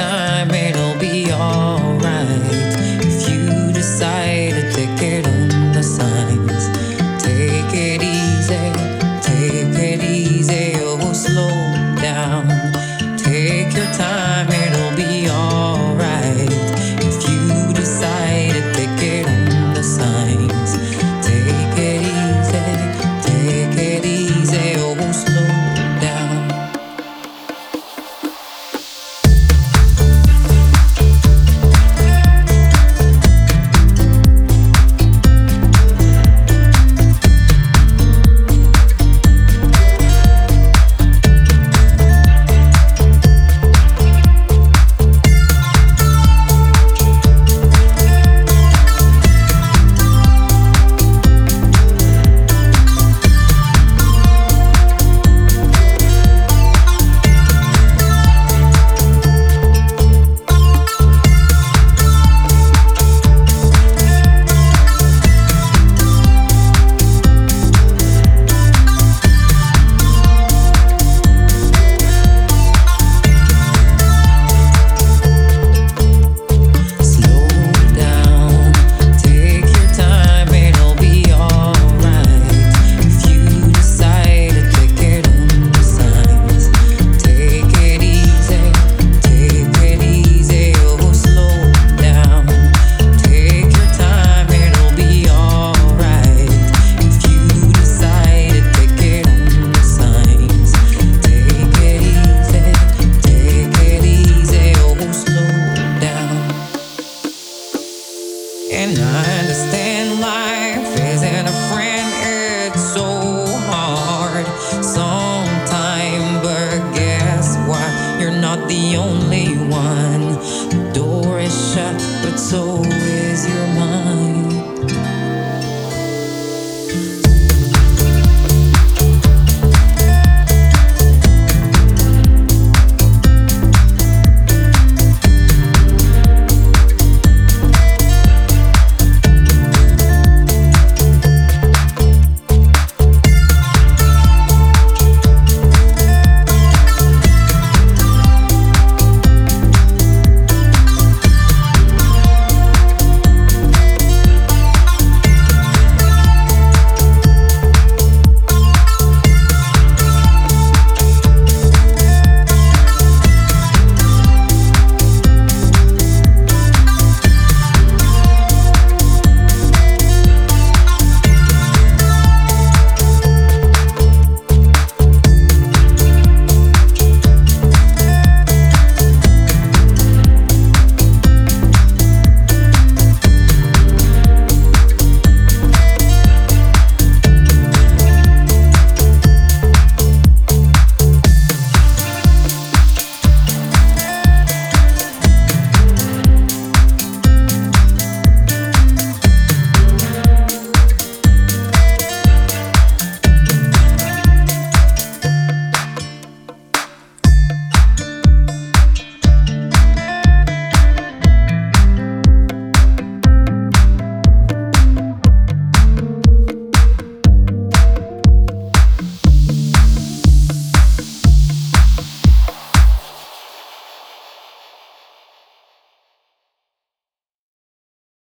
time. soul